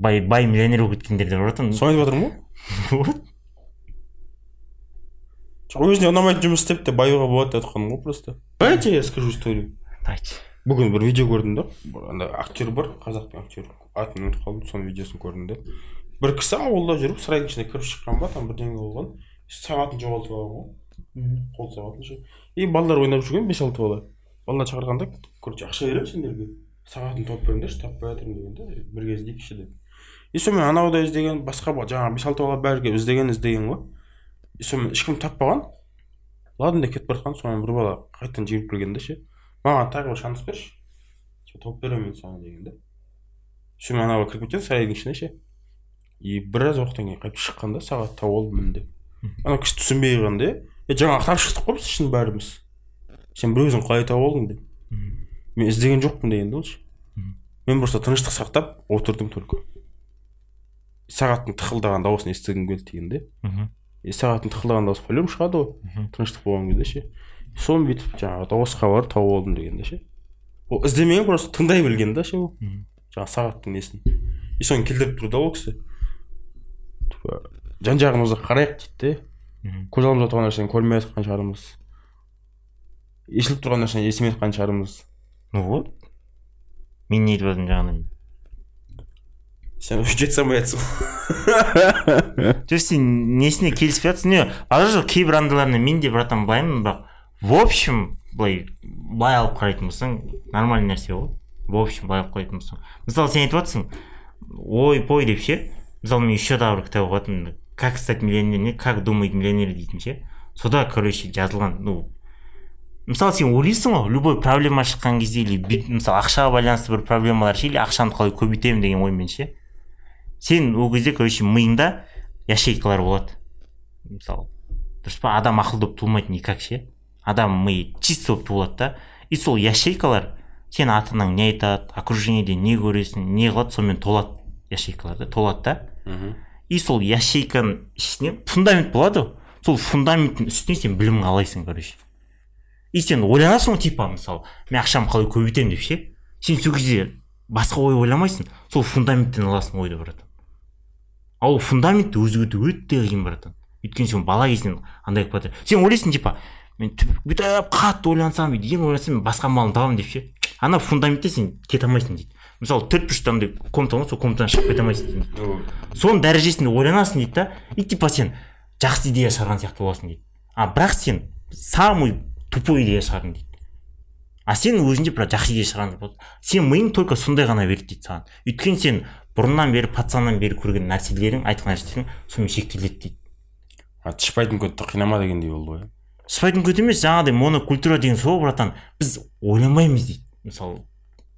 Speaker 2: бай бай миллионер болып кеткендер де бар братан
Speaker 3: соны айтып жатырмын ғой.
Speaker 2: Вот.
Speaker 3: Өзіне ұнамайтын жұмыс істеп те баюға болады деп жатқаным ғой просто. Давайте я скажу историю.
Speaker 2: Давайте.
Speaker 3: Бүгін бір видео көрдім да. Анда актер бар қазақтың актері атын ұмытып қалдым соның видеосын көрдім да бір кісі ауылда жүріп сарайдың ішіне кіріп шыққан ба там бірдеңе болған. Сағатын жоғалтып алған ғой. Қол сағатын ше и балалар ойнап жүрген бес алты бала. Балалар шақырғанда короче ақша беремін сендерге? Сағатын тауып беріңдерші таппай жатырмын деген да бірге іздейікші деп. И сонымен анау да іздеген басқа ба- жаңағы бес алты бала бәрі келіп іздеген іздеген ғой. И сонымен ешкім таппаған ладно деп кетіп бара жатқан. Сонымен бір бала қайтадан жүгіріп келген да ше. Маған тағы бір шанс берші. Тауып беремін мен саған деген да сонымен ана бала кіріп кеткен сарайдың ішіне ше. И біраз уақыттан кейін қайтып шыққан да сағат тауып алдым міне деп ана кісі түсінбей қалған да е жаңа ақтарып шықтық қой біз шын бәріміз. Сен бір өзің қалай тауып алдың деп. Мен іздеген жоқпын деген да ол ше. Мен просто тыныштық сақтап отырдым только. Сағаттың тықылдаған дауысын естігім келді деген де.
Speaker 2: Мхм.
Speaker 3: И сағаттың тықылдаған дауысы по любому шығады ғой. Тыныштық болған кезде ше. Соны бүйтіп жаңағы дауысқа барып тауып алдым деген де ше. Ол іздемеген просто тыңдай білген да ше ол. Жаңағы сағаттың несін. И соны келтіріп тұр да ол кісі. Типа жан жағымызға қарайық дейді де. Көз алдымызда тұрған нәрсені көрмей жатқан шығармыз. Естіліп тұрған нәрсені естімей жатқан шығармыз.
Speaker 2: Ну вот. Мен не айтып жатырмын жаңағыдан
Speaker 3: сен жете салмайатсың
Speaker 2: жоқ сен несіне келіспей не бара жоқ кейбір андайларына мен де братан былаймын бірақ в общем былай былай алып қарайтын болсаң нормальный нәрсе ғой в общем былай алып қарайтын болсаң мысалы сен айтып жатрсың ой пой деп ше мысалы мен еще да бір кітап оқыватырмын как стать миллионером не как думает миллионер дейтін ше сода короче жазылған ну. Мысалы сен ойлайсың ғой любой проблема шыққан кезде или мысалы ақшаға байланысты бір проблемалар ше или ақшаны қалай көбейтемін деген оймен ше. Сен ол кезде короче миыңда ячейкалар болады. Мысалы дұрыс па? Адам ақылды болып туылмайды никак ше. Адам миы чисто болып туылады да. И сол ячейкалар сен ата анаң не айтады окружениеде не көресің не қылады сонымен толады ячейкалар да толады да. И сол ячейканың ішіне фундамент болады. Ғой сол фундаменттің үстіне сен білім алайсың короче. И сен ойланасың ғой типа мысалы мен ақшамды қалай көбейтемін деп ше. Сен сол кезде басқа ой ойламайсың сол фундаменттен аласың ойды братан ал ол фундаментті өзгерту өте қиын братан өйткені сен бала кезінен андай қылып келе сен ойлайсың типа мен бүйтіп қатты ойлансам бүйтіп ең ойлансам мен басқа малын табамын деп ше. Ана фундаментте сен кете алмайсың дейді. Мысалы төрт бұрышты андай комната ғой сол комнатадан шығып кете алмайсың дейді. Соның дәрежесінде ойланасың дейді да и типа сен жақсы идея шығарған сияқты боласың дейді. А бірақ сен самый тупой идея шығардың дейді. А сен өзіңде бір жақсы идея шығарған сен миың только сондай ғана береді дейді саған. Өйткені сен бұрыннан бері пацаннан бері көрген нәрселерің айтқан нәрселерің сонымен шектеледі дейді.
Speaker 3: А тышпайтын көтті қинама дегендей болды ғой.
Speaker 2: Спайтын көт емес жаңағыдай монокультура деген сол братан біз ойламаймыз дейді. Мысалы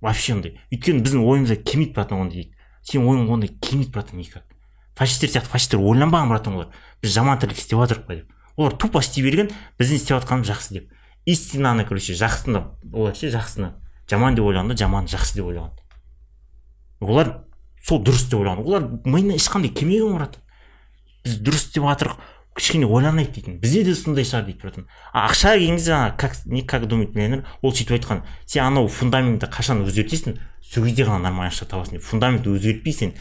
Speaker 2: вообще ондай. Өйткені біздің ойымызға келмейді братан ондай дейді. Сенің ойың ондай келмейді братан никак фашистер сияқты фашистер ойланбаған братан олар. Біз жаман тірлік істеп жатырмық па деп. Олар тупо істей берген біздің істеп жатқанымыз жақсы деп. Истинаны короче жақсыны олар ше жақсыны. Жаман деп ойлағанда жаман жақсы деп ойлаған. Олар сол дұрыс деп ойлаған олар миына ешқандай келмеген братан біз дұрыс деп жатырмық кішкене ойланайық дейтін. Бізде де сондай шығар дейді братан. А ақшаға келген кезде ана как не как думает миллионер ол сөйтіп айтқан. Сен анау фундаментті қашан өзгертесің? Сол кезде ғана нормальный ақша табасың дейді фундаментті өзгертпей сен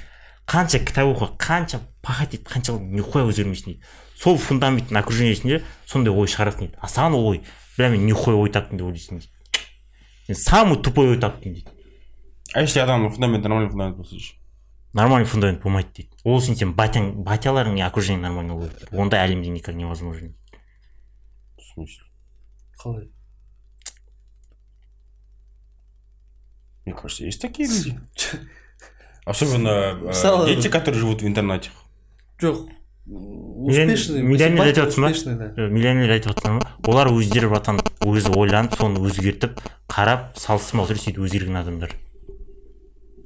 Speaker 2: қанша кітап оқы қанша пахать ет қанша нихуя өзгермейсің дейді. Сол фундаменттің окружениесінде сондай ой шығарасың дейді. А саған ол ой бля мен нихуя ой таптым деп ойлайсың дейді. Сен самый тупой ой таптың дейді.
Speaker 3: А если адамның фундаменті нормальный фундамент болса ше
Speaker 2: нормальный фундамент болмайды дейді. Ол үшін сен батяң батяларың не окружение нормальный болу керек ондай әлемде никак невозможно.
Speaker 3: В смысле?
Speaker 4: Қалай?
Speaker 3: Мне кажется есть такие люди. Особенно э,
Speaker 4: Мысалы-
Speaker 3: дети которые живут в интернате.
Speaker 4: Жоқ успешный
Speaker 2: миллионер айтып жатрсың ба миллионер айтып жатқан ба олар өздері братан өзі ойланып соны өзгертіп қарап салыстырмалы түрде сөйтіп өзгерген адамдар.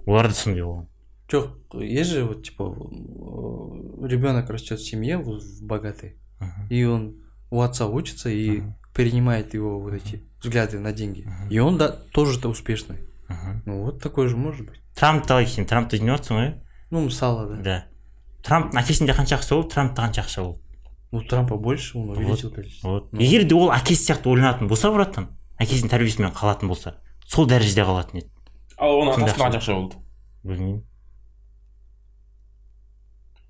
Speaker 2: Олар да сондай болған.
Speaker 4: Жоқ есть же вот типа э, ребенок растет в семье в в богатой
Speaker 2: Мгм.
Speaker 4: и он у отца учится и перенимает его вот эти взгляды на деньги. И он да тоже то успешный.
Speaker 2: Мгм.
Speaker 4: ну вот такой же может быть.
Speaker 2: Трампты алайық сен трампты жинап жатрсың ғой
Speaker 4: ну мысалы да.
Speaker 2: Да. Трамптың әкесінде қанша ақша болды трампта қанша ақша болды
Speaker 4: у трампа больше он увеличил количество.
Speaker 2: вот.
Speaker 4: Ну.
Speaker 2: егер де ол әкесі сияқты ойланатын болса братан әкесінің тәрбиесімен қалатын болса сол дәрежеде қалатын еді.
Speaker 3: Ал оның атасында
Speaker 2: ақша.
Speaker 3: қанша ақша болды.
Speaker 2: Білмеймін.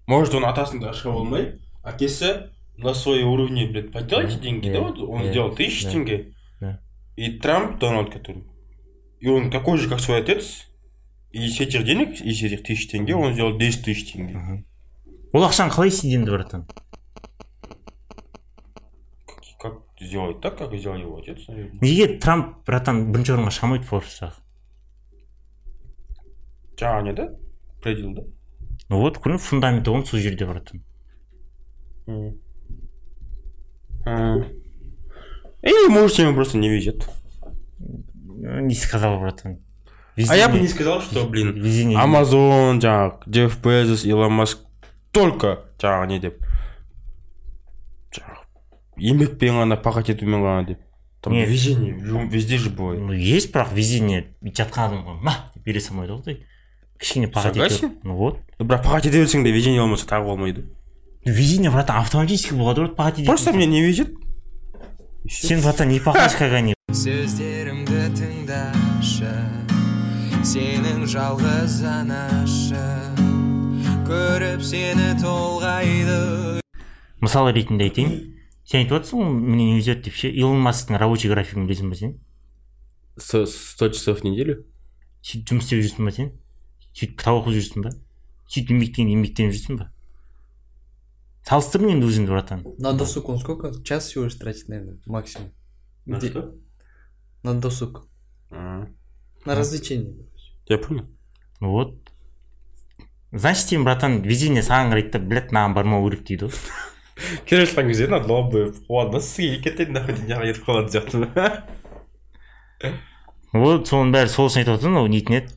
Speaker 3: Может оның атасында ақша болмай әкесі на своей уровне блядь поднял эти деньги да. вот он сделал тысячу тенге и Трамп Дональд который и он такой же как свой отец и из этих денег из этих тысяч тенге он сделал 10 тысяч тенге.
Speaker 2: Ол ақшаны қалай істейді братан
Speaker 3: как, сделать так как сделал его отец наверное.
Speaker 2: Неге трамп братан бірінші орынға шығамайды форбстағы
Speaker 3: жаңағы не да? Предел да?
Speaker 2: Ну вот көрдің фундаменті оның сол жерде.
Speaker 3: А. И может ему просто не везет.
Speaker 2: не сказал братан.
Speaker 3: А я бы не сказал, что, блин,
Speaker 2: везение.
Speaker 3: Амазон, жаңағы Джефф Безос, Илон Маск только жаңағы не деп жаңағы еңбекпен ғана пахать етумен ғана деп там везение везде же бывает.
Speaker 2: Ну есть бірақ везение бүйтіп жатқан адамға ма деп бере салмайды ғой кішкене ету ну вот.
Speaker 3: Бірақ пахать ете берсең де везение болмаса тағы болмайды.
Speaker 2: Везение братан автоматически болады ғой пахать ететін
Speaker 3: просто мне не везет.
Speaker 2: Сен братан не пахаешь как они.
Speaker 1: Сөздерімді тыңдашы сенің жалғыз анашы. Көріп сені толғайды.
Speaker 2: Мысалы ретінде айтайын. Сен айтып жатрсың ғой мне не везет деп ше. Илон масктың рабочий графигін білесің ба сен?
Speaker 3: Сто часов в неделю?
Speaker 2: Сөйтіп жұмыс істеп жүрсің ба сен? Сөйтіп кітап оқып жүрсің ба сөйтіп еңбектеніп еңбектеніп жүрсің ба салыстыр енді өзіңді братан.
Speaker 4: На досуг он сколько? Час всего лишь тратит, наверное, максимум. Где- На досуг.
Speaker 3: А,
Speaker 4: На развлечение.
Speaker 3: Я понял.
Speaker 2: вот. Значит сен братан везение саған қарайды да блять мынаған бармау керек дейді ғой
Speaker 3: келе жатқан кезде надо лобы қуады сізге кетеді нахуй деп жаға кетіп қалатын сияқты
Speaker 2: вот соның бәрі сол үшін айтып отырмын ол нетін еді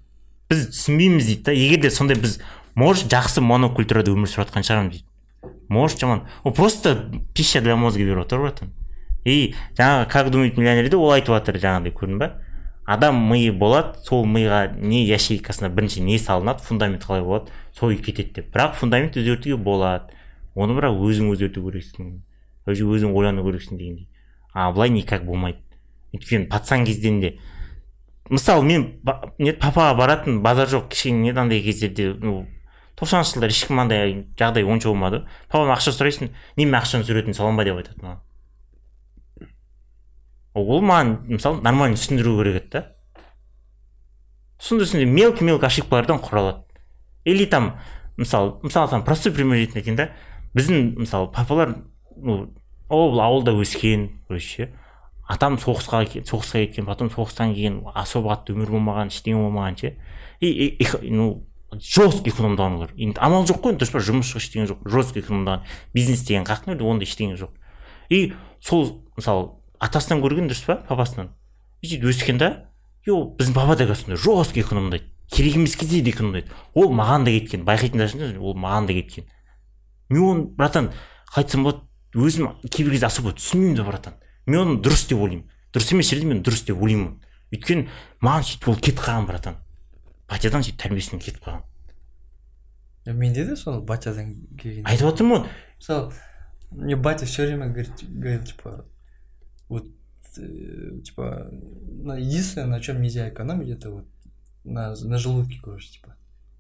Speaker 2: біз түсінбейміз дейді да. Егер де сондай біз может жақсы монокультурада өмір сүріп жатқан шығармыз дейді. Может жаман. Ол просто пища для мозга беріп отыр братан и жаңағы как думает миллионер де ол айтып жатыр жаңағыдай көрдің ба адам миы болады сол миға не ячейкасына бірінші не салынады фундамент қалай болады сол кетеді деп. Бірақ фундамент өзгертуге болады. Оны бірақ өзің өзгерту керексің. Өзің ойлану керексің дегендей. А былай никак болмайды. Өйткені пацан кезден де мысалы мен не папаға баратын базар жоқ кішкене не андай кездерде ну тоқсаныншы жылдары ешкім андай жағдай онша болмады. Папам ақша сұрайсың немен ақшаның суретін салам ба деп айтады маған. Ол маған мысалы нормально түсіндіру керек еді да. Түсіндірсін мелкий мелкий ошибкалардан құралады. Или там мысалы мысалы там простой пример ретінде айтайын да біздің мысалы папалар ну ол ауылда өскен короче атам соғысқа соғысқа кеткен потом соғыстан кейін особо қатты өмір болмаған ештеңе болмаған ше. И, ну жестко экономдаған олар енді амал жоқ қой енді дұрыс па? Жұмыс жоқ ештеңе жоқ. Жестко экономдаған бизнес деген қаяқтан ондай ештеңе жоқ. И сол мысалы атасынан көрген дұрыс па папасынан? И сөйтіп өскен да и ол біздің папа да қазір сондай жестко экономдайды керек емес кезде де экономдайды ол маған да кеткен. Байқайтындар ол маған да кеткен. Мен оны братан қалай айтсам болады өзім кейбір кезде особо түсінбеймін да братан. Мен оны дұрыс деп ойлаймын. Дұрыс емес жерде мен дұрыс деп ойлаймын. Өйткені маған сөйтіп ол кетіп қалған братан. Батядан сөйтіп тәрбиесінен кетіп қалған.
Speaker 4: Менде де сол батядан келген.
Speaker 2: айтып отырмын ғой.
Speaker 4: Мысалы, мне батя все время говорит, говорит типа, вот, э, типа, на- единственное, на чем нельзя экономить, это вот на, на желудке, короче, типа.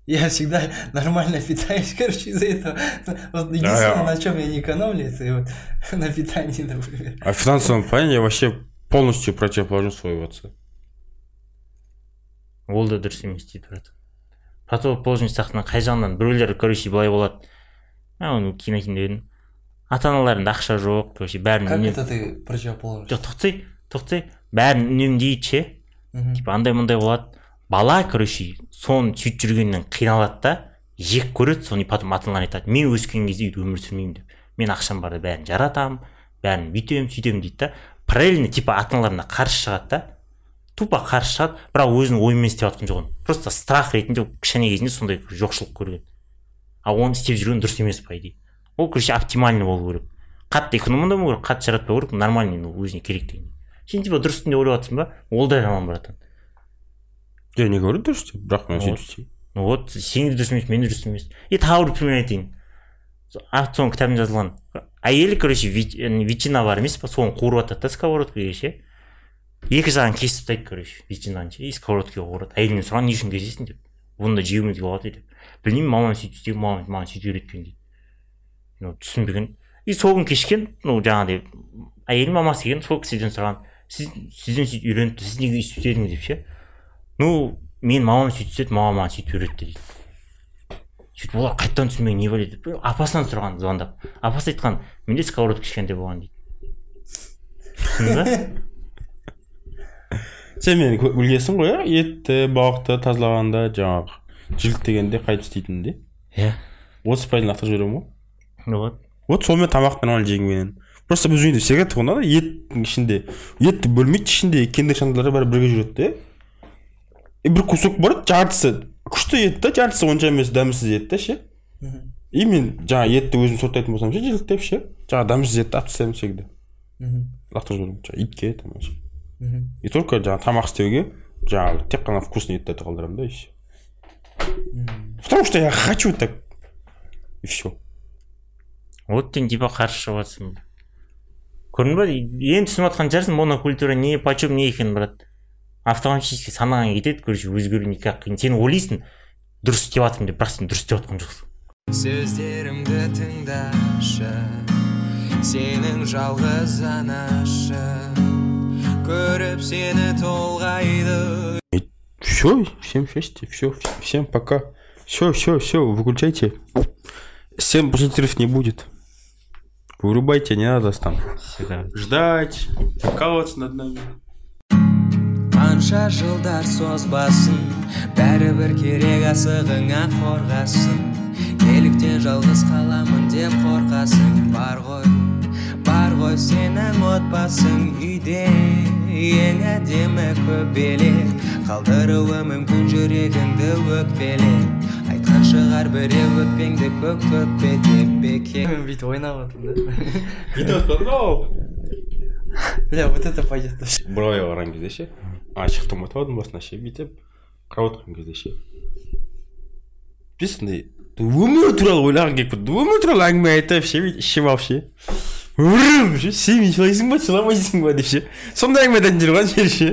Speaker 4: Я всегда нормально питаюсь, короче, из-за этого. Вот единственное, на чем я не экономлю, это вот на питании, например.
Speaker 3: А в финансовом плане я вообще полностью противоположен своего отца.
Speaker 2: ол да дұрыс емес дейді братан противоположный сақтан қай жағынан біреулер короче былай болады а оны кейін айтайын деп едім ата аналарында ақша жоқ короче бәрін
Speaker 4: Как это ты противоположный?
Speaker 2: жоқ тоқтай тоқтай бәрін үнемдейді ше типа андай мындай болады бала короче соны сөйтіп жүргеннен қиналады да жек көреді соны потом ата аналар айтады мен өскен кезде өйтіп өмір сүрмеймін деп. Мен ақшам барда бәрін жаратамын бәрін бүйтемін сөйтемін дейді да. Параллельно типа ата аналарына қарсы шығады да. Тупо қарсы шығады бірақ өзінің ойымен істеп жатқан жоқ просто страх ретінде кішкене кезінде сондай жоқшылық көрген. А оны істеп жүрген дұрыс емес по идее ол короче оптимальный болу керек. Қатты экономдамау керек қатты жаратпау керек нормальный өзіне керек деген. Сен типа дұрыс деп ойлап жатрсың ба? Ол да жаман братан.
Speaker 3: Я не говорю то, что бірақ мен сөйтіп істеймін.
Speaker 2: вот сен де дұрыс емес мен де дұрыс емес и тағы бір пример айтайын автоның кітабында жазылған әйелі короче ана ветчина бар емес па соны қуырып жатады да сковородкаға ше екі жағын кесіп тастайды короче ветчинаны ше и сковородкаға қуырады әйелінен сұраған не үшін кесесің деп бұны да жеуімізге болады деп білмеймін мамам сөйтіп істеген мамам маған сөйтіп үйреткен дейді ну түсінбеген и сол күні кешкен ну жаңағыдай әйелім мамасы келген сол кісіден сұраған. Сіз сізден сөйтіп үйреніпті сіз неге өйстіп істедіңіз деп ше. Ну мен мамам сөйтіп істеді мамам маған сөйтіп үйретті дейді. Сөйтіп олар қайтадан түсінбеген не бар еді апасынан сұраған звондап. Апасы айтқан менде сковородка кішкентай болған дейді. Түсіндің ба?
Speaker 3: Сен мені білгенсің ғой иә етті балықты тазалағанда жаңағы жіліктегенде қайтып істейтінінде
Speaker 2: иә.
Speaker 3: Отыз пайызын лақтырып жіберемін ғой.
Speaker 2: Вот
Speaker 3: вот сонымен тамақ нормально жегенменен просто біз үйде всегда тұғын да еттің ішінде етті бөлмейді ішінде кендір шандалары бәрі бірге жүреді и бір кусок бар жартысы күшті ет та жартысы онша емес дәмсіз ет та ше и мен жаңағы етті өзім сұрыптайтын болсам ше жіліктеп ше жаңағы дәмсіз етті алып тастаймын всегда лақтырып жіберемін жаңағы итке там.
Speaker 4: Мгм.
Speaker 3: и только жаңағы тамақ істеуге жаңағы тек қана вкусный еттерді қалдырамын да и все потому что я хочу так и все
Speaker 2: вот сен типа қарсы шығып жатрсың көрдің ба енді түсініп жатқан шығарсың монокультура не почем не екенін брат автоматически санаң кетеді короче өзгеру никак қиын сен ойлайсың дұрыс істеп жатырмын деп бірақ сен дұрыс істеп жатқан жоқсың
Speaker 1: сөздерімді тыңдашы сенің жалғыз анашы көріп сені толғайды
Speaker 3: все всем счастья все всем пока Все, все, все, выключайте. Сцен пассажиров не будет. Вырубайте, не надо там
Speaker 2: Всегда.
Speaker 3: ждать, прикалываться над нами.
Speaker 1: Қанша жылдар созбасын бәрібір керек асығыңа қорғасын. Неліктен жалғыз қаламын деп қорқасың бар ғой бар ғой сенің отбасың үйде ең әдемі көбелек. Қалдыруы мүмкін жүрегіңді өкпелеп айтқан шығар біреу өкпеңді көк төкпе деп бекер
Speaker 4: бүйтіп ойнап жатырмын да бля вот это пойдет.
Speaker 3: Бұрауға барған кезде ше? Ашық томатаудың басына ше бүйтіп қарап отырған кезде ше білесің өмір туралы ойлағың келіп кетті өмір туралы әңгіме айтып ше бүйтіп ішіп алып ше ше сен мені сыйлайсың ба сыйламайсың ба деп ше сондай әңгіме айтатын жер ғой ше ше.